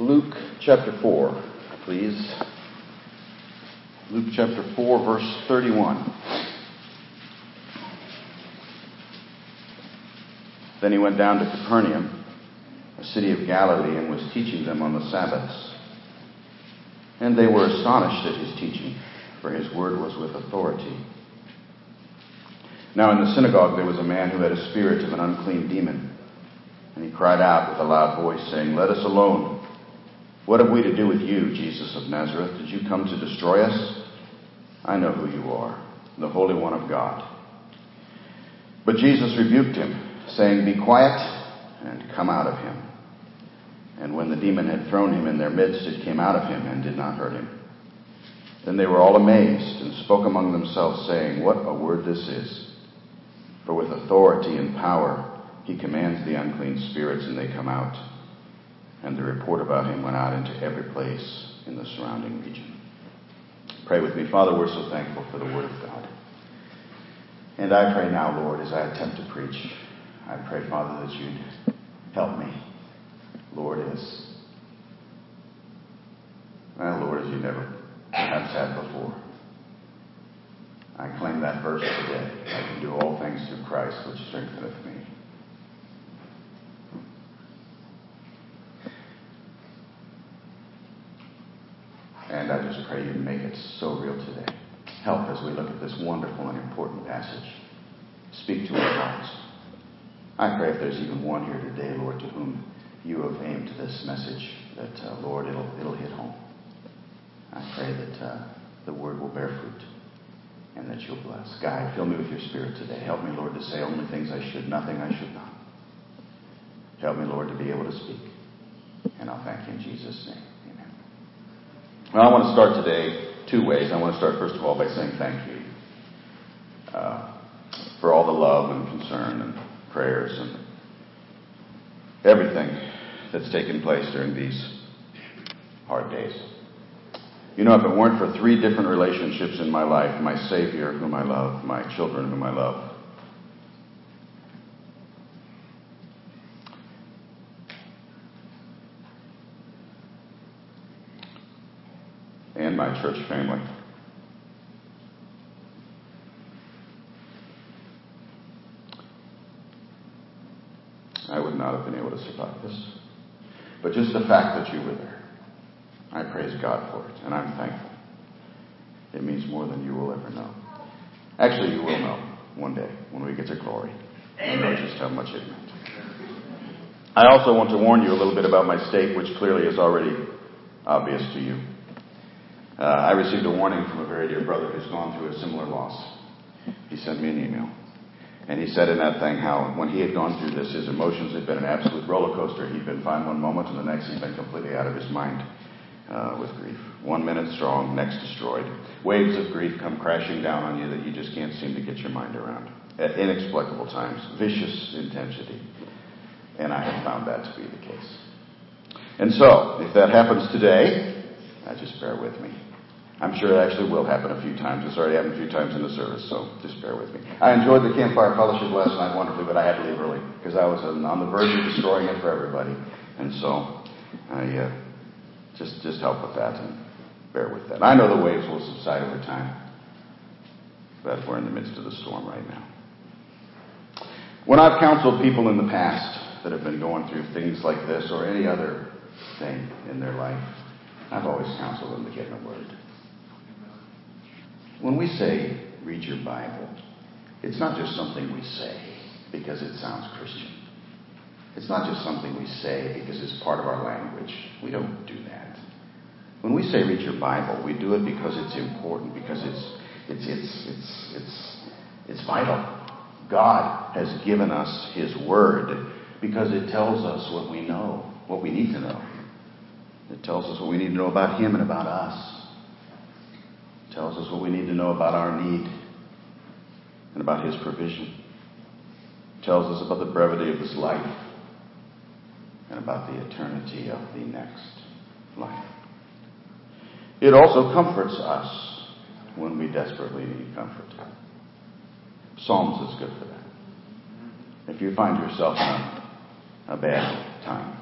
Luke chapter 4, please. Luke chapter 4, verse 31. Then he went down to Capernaum, a city of Galilee, and was teaching them on the Sabbaths. And they were astonished at his teaching, for his word was with authority. Now in the synagogue there was a man who had a spirit of an unclean demon. And he cried out with a loud voice, saying, Let us alone. What have we to do with you, Jesus of Nazareth? Did you come to destroy us? I know who you are, the Holy One of God. But Jesus rebuked him, saying, Be quiet and come out of him. And when the demon had thrown him in their midst, it came out of him and did not hurt him. Then they were all amazed and spoke among themselves, saying, What a word this is! For with authority and power he commands the unclean spirits, and they come out. And the report about him went out into every place in the surrounding region. Pray with me. Father, we're so thankful for the Word of God. And I pray now, Lord, as I attempt to preach, I pray, Father, that you'd help me. Lord, as, well, Lord, as you never have had before. I claim that verse today. I can do all things through Christ, which strengtheneth me. And I just pray you make it so real today. Help as we look at this wonderful and important passage. Speak to our hearts. I pray if there's even one here today, Lord, to whom you have aimed this message, that, uh, Lord, it'll, it'll hit home. I pray that uh, the word will bear fruit and that you'll bless. Guide, fill me with your spirit today. Help me, Lord, to say only things I should, nothing I should not. Help me, Lord, to be able to speak. And I'll thank you in Jesus' name. Well, I want to start today two ways. I want to start, first of all, by saying thank you uh, for all the love and concern and prayers and everything that's taken place during these hard days. You know, if it weren't for three different relationships in my life my Savior, whom I love, my children, whom I love, and my church family. I would not have been able to survive this. But just the fact that you were there, I praise God for it, and I'm thankful. It means more than you will ever know. Actually, you will know one day when we get to glory. You know just how much it meant. I also want to warn you a little bit about my state, which clearly is already obvious to you. Uh, I received a warning from a very dear brother who's gone through a similar loss. He sent me an email. And he said in that thing how when he had gone through this, his emotions had been an absolute roller coaster. He'd been fine one moment, and the next he'd been completely out of his mind uh, with grief. One minute strong, next destroyed. Waves of grief come crashing down on you that you just can't seem to get your mind around. At inexplicable times, vicious intensity. And I have found that to be the case. And so, if that happens today, uh, just bear with me. I'm sure it actually will happen a few times. It's already happened a few times in the service, so just bear with me. I enjoyed the campfire fellowship last night wonderfully, but I had to leave early because I was on the verge of destroying it for everybody. And so I uh, just just help with that and bear with that. I know the waves will subside over time, but we're in the midst of the storm right now. When I've counseled people in the past that have been going through things like this or any other thing in their life, I've always counseled them to get in a word. When we say, read your Bible, it's not just something we say because it sounds Christian. It's not just something we say because it's part of our language. We don't do that. When we say read your Bible, we do it because it's important, because it's, it's, it's, it's, it's, it's vital. God has given us His Word because it tells us what we know, what we need to know. It tells us what we need to know about Him and about us tells us what we need to know about our need and about His provision. tells us about the brevity of this life and about the eternity of the next life. It also comforts us when we desperately need comfort. Psalms is good for that. If you find yourself in a, bad time,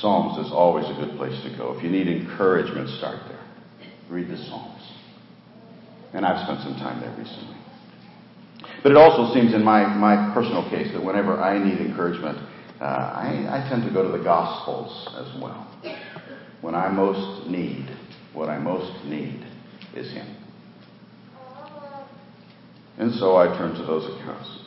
Psalms is always a good place to go. If you need encouragement, start there. Read the Psalms. And I've spent some time there recently. But it also seems in my, my personal case that whenever I need encouragement, uh, I, I tend to go to the Gospels as well. When I most need, what I most need is Him. And so I turn to those accounts.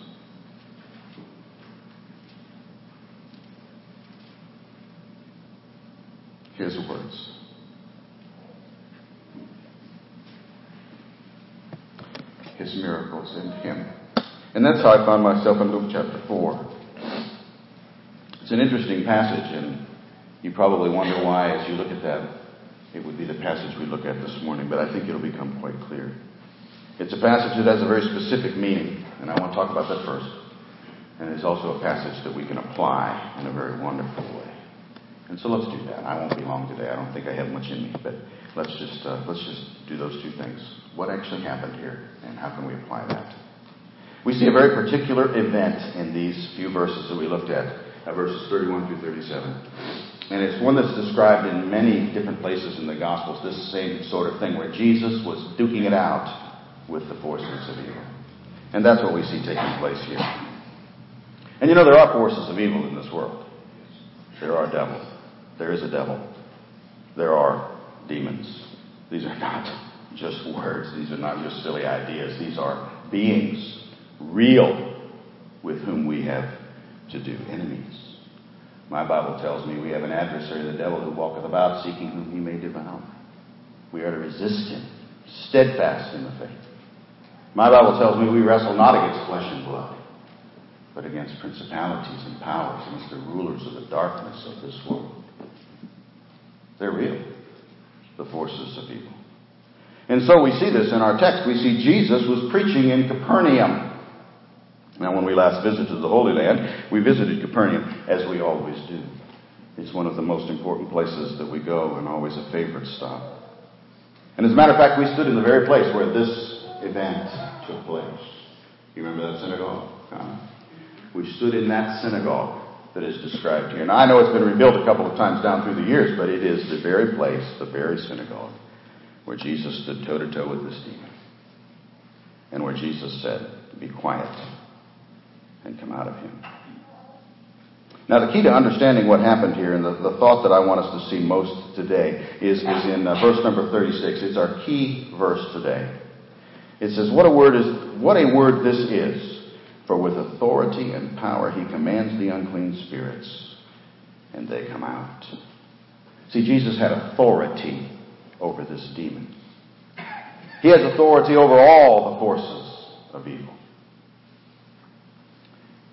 Here's the words. His miracles in Him. And that's how I found myself in Luke chapter 4. It's an interesting passage, and you probably wonder why, as you look at that, it would be the passage we look at this morning, but I think it'll become quite clear. It's a passage that has a very specific meaning, and I want to talk about that first. And it's also a passage that we can apply in a very wonderful way. And so let's do that. I won't be long today. I don't think I have much in me, but let's just uh, let's just do those two things. What actually happened here, and how can we apply that? We see a very particular event in these few verses that we looked at, uh, verses 31 through 37. And it's one that's described in many different places in the Gospels, this same sort of thing, where Jesus was duking it out with the forces of evil. And that's what we see taking place here. And you know, there are forces of evil in this world. There are devils. There is a devil. There are demons. These are not just words. These are not just silly ideas. These are beings, real, with whom we have to do enemies. My Bible tells me we have an adversary, the devil, who walketh about seeking whom he may devour. We are to resist him, steadfast in the faith. My Bible tells me we wrestle not against flesh and blood, but against principalities and powers, against the rulers of the darkness of this world. They're real, the forces of evil. And so we see this in our text. We see Jesus was preaching in Capernaum. Now, when we last visited the Holy Land, we visited Capernaum, as we always do. It's one of the most important places that we go and always a favorite stop. And as a matter of fact, we stood in the very place where this event took place. You remember that synagogue? We stood in that synagogue that is described here. Now, I know it's been rebuilt a couple of times down through the years, but it is the very place, the very synagogue, where Jesus stood toe to toe with this demon. And where Jesus said, Be quiet and come out of him. Now, the key to understanding what happened here, and the, the thought that I want us to see most today, is, is in uh, verse number 36. It's our key verse today. It says, What a word is, what a word this is. For with authority and power he commands the unclean spirits, and they come out. See, Jesus had authority over this demon. He has authority over all the forces of evil.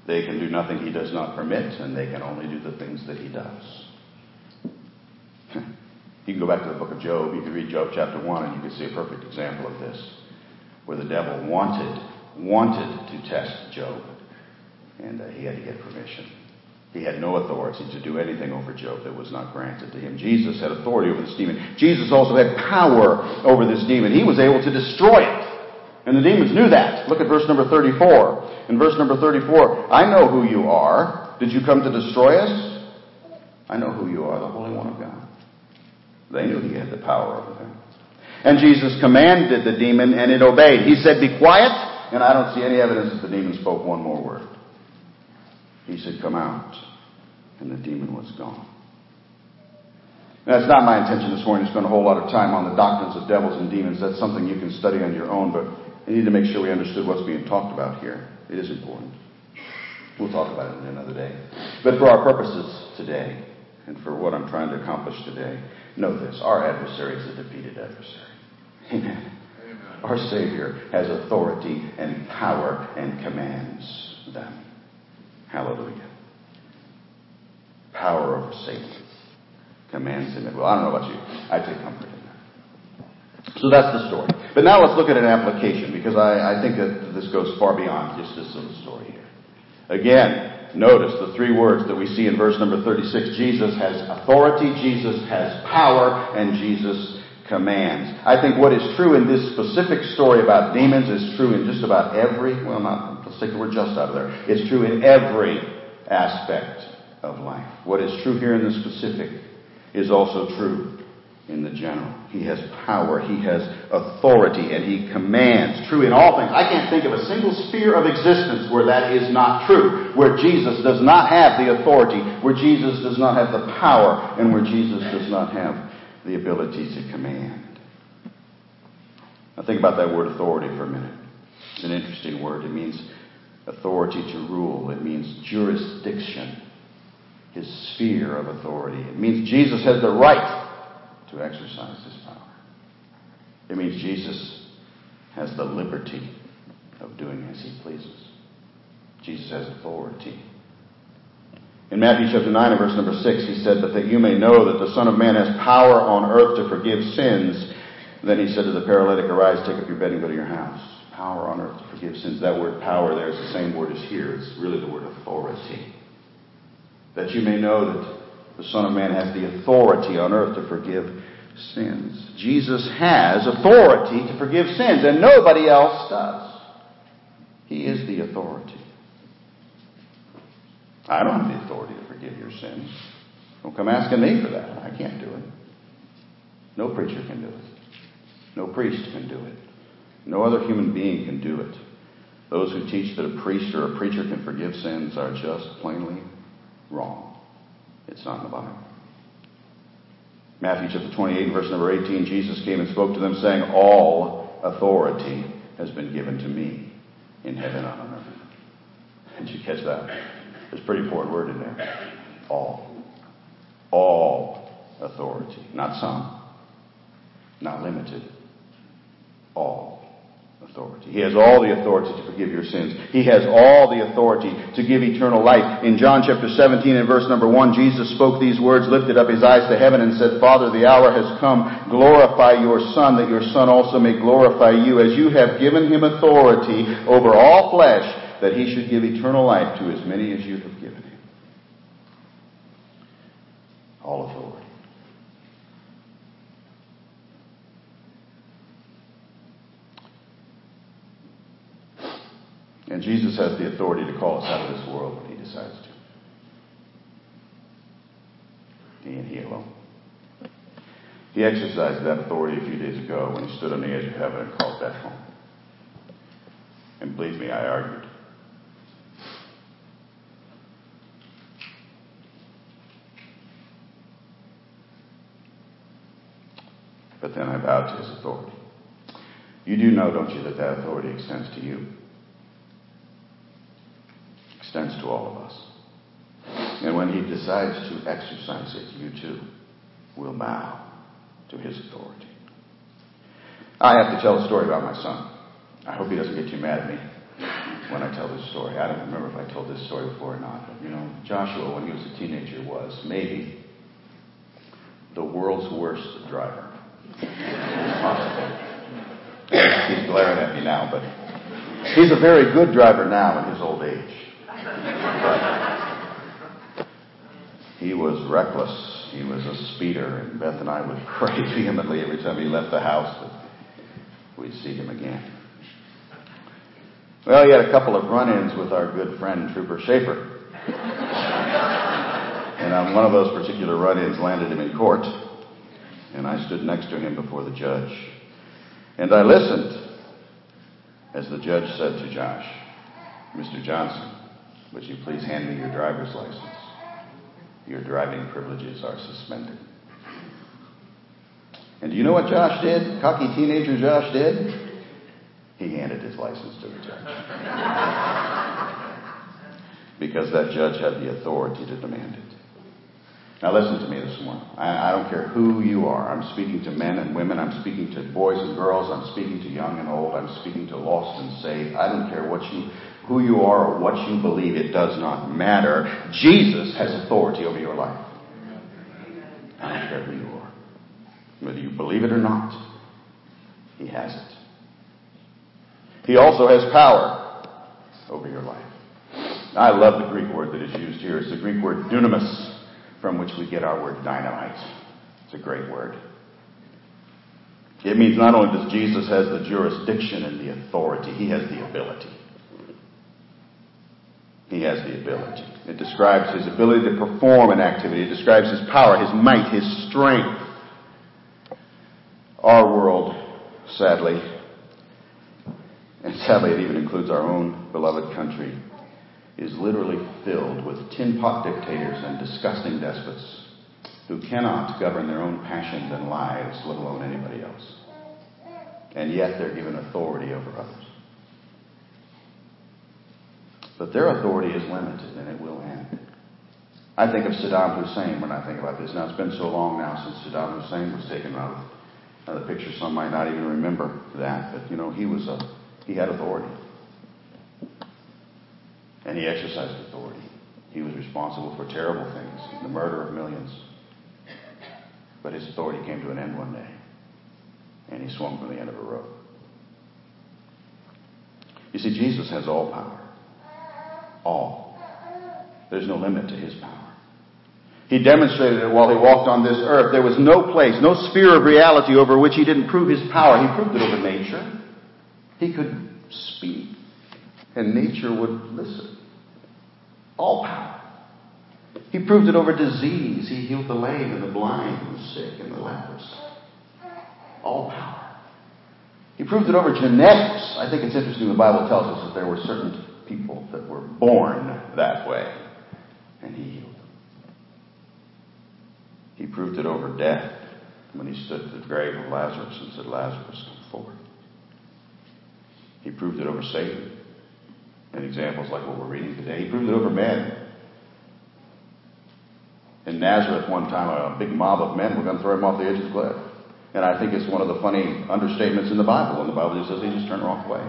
They can do nothing he does not permit, and they can only do the things that he does. you can go back to the book of Job. You can read Job chapter 1, and you can see a perfect example of this, where the devil wanted wanted to test Job, and uh, he had to get permission. He had no authority to do anything over Job that was not granted to him. Jesus had authority over this demon. Jesus also had power over this demon. He was able to destroy it. And the demons knew that. Look at verse number 34. In verse number 34, I know who you are. Did you come to destroy us? I know who you are, the Holy One of God. They knew he had the power over them. And Jesus commanded the demon, and it obeyed. He said, Be quiet and I don't see any evidence that the demon spoke one more word. He said, Come out. And the demon was gone. Now, it's not my intention this morning to spend a whole lot of time on the doctrines of devils and demons. That's something you can study on your own, but I need to make sure we understood what's being talked about here. It is important. We'll talk about it another day. But for our purposes today, and for what I'm trying to accomplish today, know this our adversary is a defeated adversary. Amen. Our Savior has authority and power and commands them. Hallelujah. Power over Satan. Commands him. Well, I don't know about you. I take comfort in that. So that's the story. But now let's look at an application because I, I think that this goes far beyond just this little story here. Again, notice the three words that we see in verse number 36. Jesus has authority, Jesus has power, and Jesus commands. I think what is true in this specific story about demons is true in just about every, well, not, let's take the word just out of there. It's true in every aspect of life. What is true here in the specific is also true in the general. He has power, he has authority, and he commands. True in all things. I can't think of a single sphere of existence where that is not true. Where Jesus does not have the authority, where Jesus does not have the power, and where Jesus does not have the ability to command. Now think about that word authority for a minute. It's an interesting word. It means authority to rule. It means jurisdiction, his sphere of authority. It means Jesus has the right to exercise his power. It means Jesus has the liberty of doing as he pleases. Jesus has authority. In Matthew chapter 9 and verse number 6, he said, But that you may know that the Son of Man has power on earth to forgive sins. Then he said to the paralytic, Arise, take up your bed and go to your house. Power on earth to forgive sins. That word power there is the same word as here. It's really the word authority. That you may know that the Son of Man has the authority on earth to forgive sins. Jesus has authority to forgive sins, and nobody else does. He is the authority. I don't have the authority to forgive your sins. Don't come asking me for that. I can't do it. No preacher can do it. No priest can do it. No other human being can do it. Those who teach that a priest or a preacher can forgive sins are just plainly wrong. It's not in the Bible. Matthew chapter 28, verse number 18, Jesus came and spoke to them, saying, All authority has been given to me in heaven and on earth. Did you catch that? There's a pretty important word in there. All. All authority. Not some. Not limited. All authority. He has all the authority to forgive your sins. He has all the authority to give eternal life. In John chapter 17 and verse number 1, Jesus spoke these words, lifted up his eyes to heaven and said, Father, the hour has come. Glorify your Son, that your Son also may glorify you, as you have given him authority over all flesh, that he should give eternal life to as many as you have given him. All authority. And Jesus has the authority to call us out of this world when he decides to. He and he alone. He exercised that authority a few days ago when he stood on the edge of heaven and called death home. And believe me, I argued. But then I bowed to his authority. You do know, don't you, that that authority extends to you extends to all of us. And when he decides to exercise it, you too will bow to his authority. I have to tell a story about my son. I hope he doesn't get too mad at me when I tell this story. I don't remember if I told this story before or not, but you know, Joshua, when he was a teenager, was maybe the world's worst driver. He's glaring at me now, but he's a very good driver now in his old age. he was reckless. He was a speeder, and Beth and I would pray vehemently every time he left the house that we'd see him again. Well, he had a couple of run-ins with our good friend Trooper Schaefer. and on one of those particular run-ins landed him in court. And I stood next to him before the judge. And I listened as the judge said to Josh, Mr. Johnson, would you please hand me your driver's license? Your driving privileges are suspended. And do you know what Josh did? Cocky teenager Josh did? He handed his license to the judge. because that judge had the authority to demand it. Now listen to me this morning. I, I, don't care who you are. I'm speaking to men and women. I'm speaking to boys and girls. I'm speaking to young and old. I'm speaking to lost and saved. I don't care what you who you are or what you believe, it does not matter. Jesus has authority over your life. I don't care who you are. Whether you believe it or not, He has it. He also has power over your life. I love the Greek word that is used here. It's the Greek word dunamis, from which we get our word dynamite. It's a great word. It means not only does Jesus has the jurisdiction and the authority, he has the ability. He has the ability. It describes his ability to perform an activity. It describes his power, his might, his strength. Our world, sadly, and sadly it even includes our own beloved country, is literally filled with tin pot dictators and disgusting despots who cannot govern their own passions and lives, let alone anybody else. And yet they're given authority over others. But their authority is limited and it will end. I think of Saddam Hussein when I think about this. Now, it's been so long now since Saddam Hussein was taken out of the picture. Some might not even remember that. But, you know, he was a, he had authority. And he exercised authority. He was responsible for terrible things, the murder of millions. But his authority came to an end one day. And he swung from the end of a rope. You see, Jesus has all power all. There's no limit to his power. He demonstrated it while he walked on this earth. There was no place, no sphere of reality over which he didn't prove his power. He proved it over nature. He could speak, and nature would listen. All power. He proved it over disease. He healed the lame and the blind and the sick and the lepers. All power. He proved it over genetics. I think it's interesting the Bible tells us that there were certain people that were born that way. And he healed them. He proved it over death when he stood at the grave of Lazarus and said, Lazarus, come forth. He proved it over Satan. And examples like what we're reading today. He proved it over men. In Nazareth, one time, a big mob of men were going to throw him off the edge of the cliff. And I think it's one of the funny understatements in the Bible. When the Bible just says he just turned off away.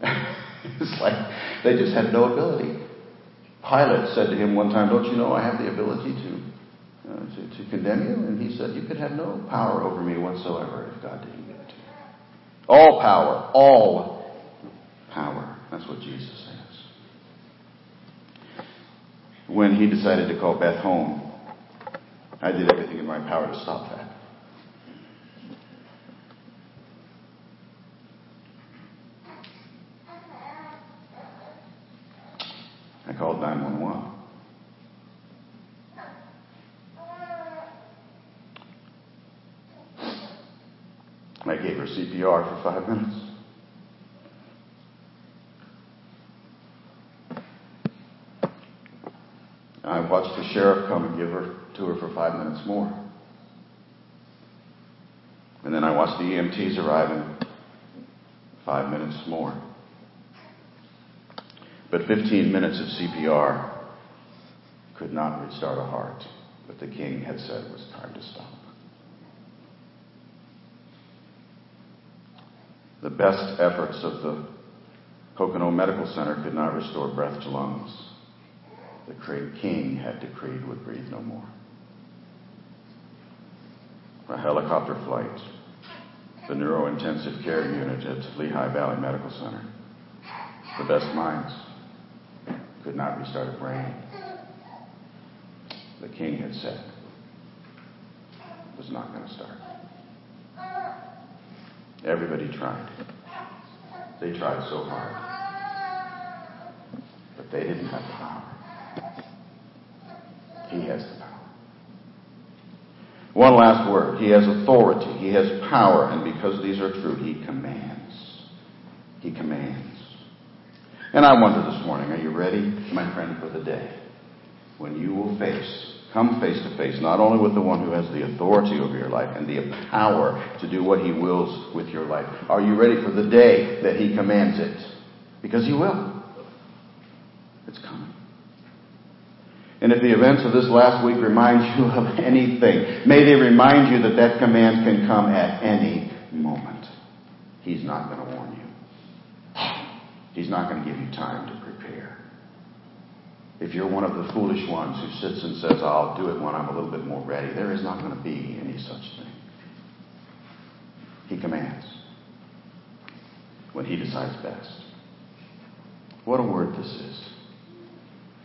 it's like they just had no ability. Pilate said to him one time, Don't you know I have the ability to, uh, to, to condemn you? And he said, You could have no power over me whatsoever if God didn't give it to you. All power, all power. That's what Jesus says. When he decided to call Beth home, I did everything in my power to stop that. I called 911. I gave her CPR for five minutes. I watched the sheriff come and give her to her for five minutes more. And then I watched the EMTs arrive in five minutes more. But 15 minutes of CPR could not restart a heart that the king had said it was time to stop. The best efforts of the Pocono Medical Center could not restore breath to lungs. The king had decreed would breathe no more. A helicopter flight, the neurointensive care unit at Lehigh Valley Medical Center, the best minds could not restart a brain. The king had said it was not going to start. Everybody tried. They tried so hard. But they didn't have the power. He has the power. One last word. He has authority. He has power. And because these are true, he commands. He commands. And I wonder this morning, are you ready, my friend, for the day when you will face, come face to face, not only with the one who has the authority over your life and the power to do what he wills with your life? Are you ready for the day that he commands it? Because he will. It's coming. And if the events of this last week remind you of anything, may they remind you that that command can come at any moment. He's not going to warn you. He's not going to give you time to prepare. If you're one of the foolish ones who sits and says, I'll do it when I'm a little bit more ready, there is not going to be any such thing. He commands when he decides best. What a word this is.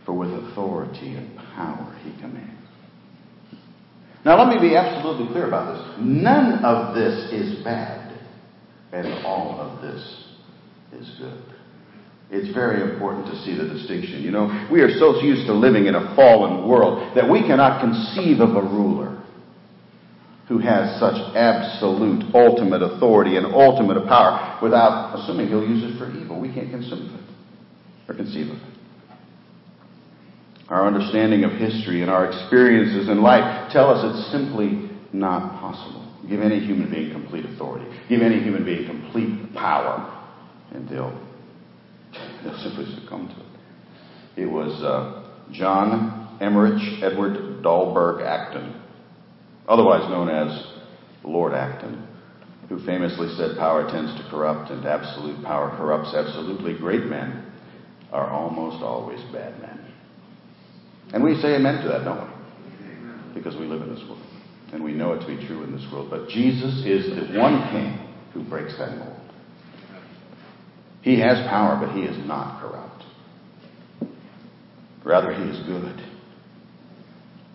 For with authority and power he commands. Now let me be absolutely clear about this. None of this is bad, and all of this is good. It's very important to see the distinction. You know, we are so used to living in a fallen world that we cannot conceive of a ruler who has such absolute, ultimate authority and ultimate power without assuming he'll use it for evil. We can't conceive of it or conceive of it. Our understanding of history and our experiences in life tell us it's simply not possible. Give any human being complete authority. Give any human being complete power, and they'll, they'll simply succumb to it. It was uh, John Emerich Edward Dalberg Acton, otherwise known as Lord Acton, who famously said power tends to corrupt and absolute power corrupts absolutely. Great men are almost always bad men. And we say amen to that, don't we? Because we live in this world. And we know it to be true in this world. But Jesus is the one king who breaks that mold. He has power, but he is not corrupt. Rather, he is good.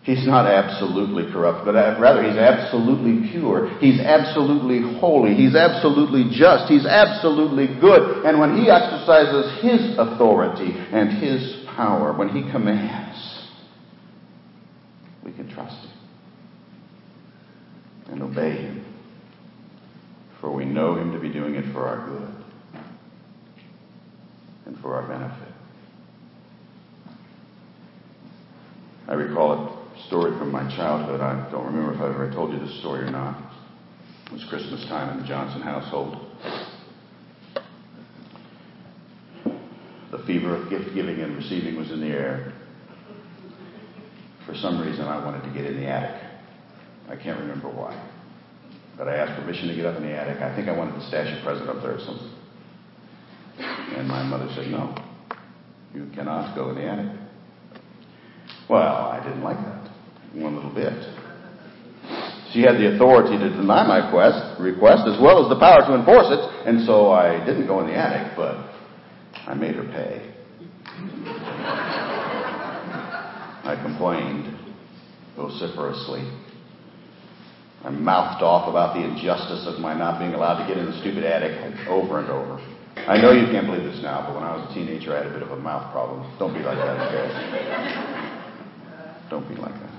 He's not absolutely corrupt, but uh, rather he's absolutely pure. He's absolutely holy. He's absolutely just. He's absolutely good. And when he exercises his authority and his power, when he commands, we can trust him and obey him. For we know him to be doing it for our good and for our benefit. I recall a story from my childhood. I don't remember if I've ever told you this story or not. It was Christmas time in the Johnson household. The fever of gift giving and receiving was in the air. For some reason, I wanted to get in the attic. I can't remember why. But I asked permission to get up in the attic. I think I wanted to stash a present up there or something. And my mother said, No, you cannot go in the attic. Well, I didn't like that one little bit. She had the authority to deny my quest, request as well as the power to enforce it, and so I didn't go in the attic, but I made her pay. I complained vociferously. I mouthed off about the injustice of my not being allowed to get in the stupid attic over and over. I know you can't believe this now, but when I was a teenager, I had a bit of a mouth problem. Don't be like that, okay? Don't be like that.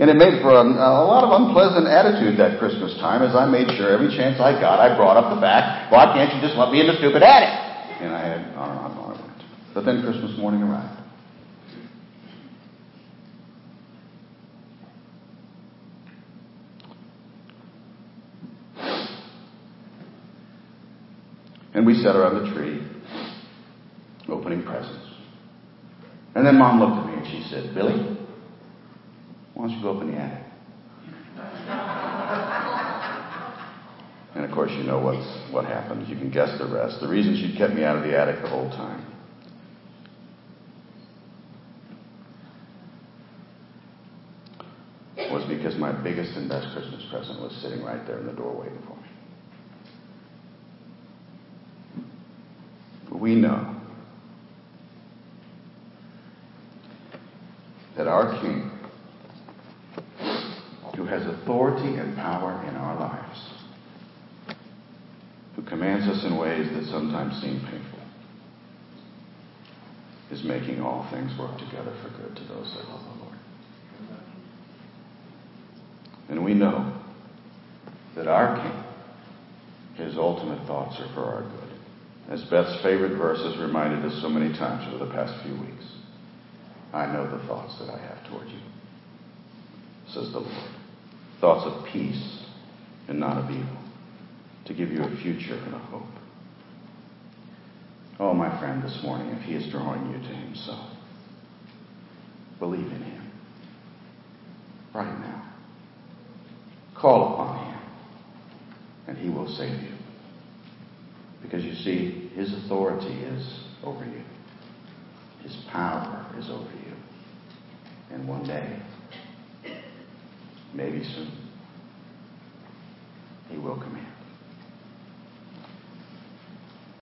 And it made for a, a, lot of unpleasant attitude that Christmas time as I made sure every chance I got, I brought up the fact, why can't you just let me in the stupid attic? And I had, on and on and on went. But then Christmas morning arrived. And we sat around the tree, opening presents. And then mom looked at me and she said, Billy, why don't you go up in the attic? and of course, you know what's, what happened. You can guess the rest. The reason she kept me out of the attic the whole time. Was because my biggest and best Christmas present was sitting right there in the door waiting for me. We know that our King who has authority and power in our lives, who commands us in ways that sometimes seem painful, is making all things work together for good to those that love the Lord. And we know that our King, his ultimate thoughts are for our good. As Beth's favorite verse has reminded us so many times over the past few weeks. I know the thoughts that I have toward you, says the Lord thoughts of peace and not of evil, to give you a future and a hope. Oh, my friend, this morning, if He is drawing you to Himself, believe in Him right now. Call upon Him, and He will save you. Because you see, His authority is over you, His power is over you. And one day, maybe soon. He will come in.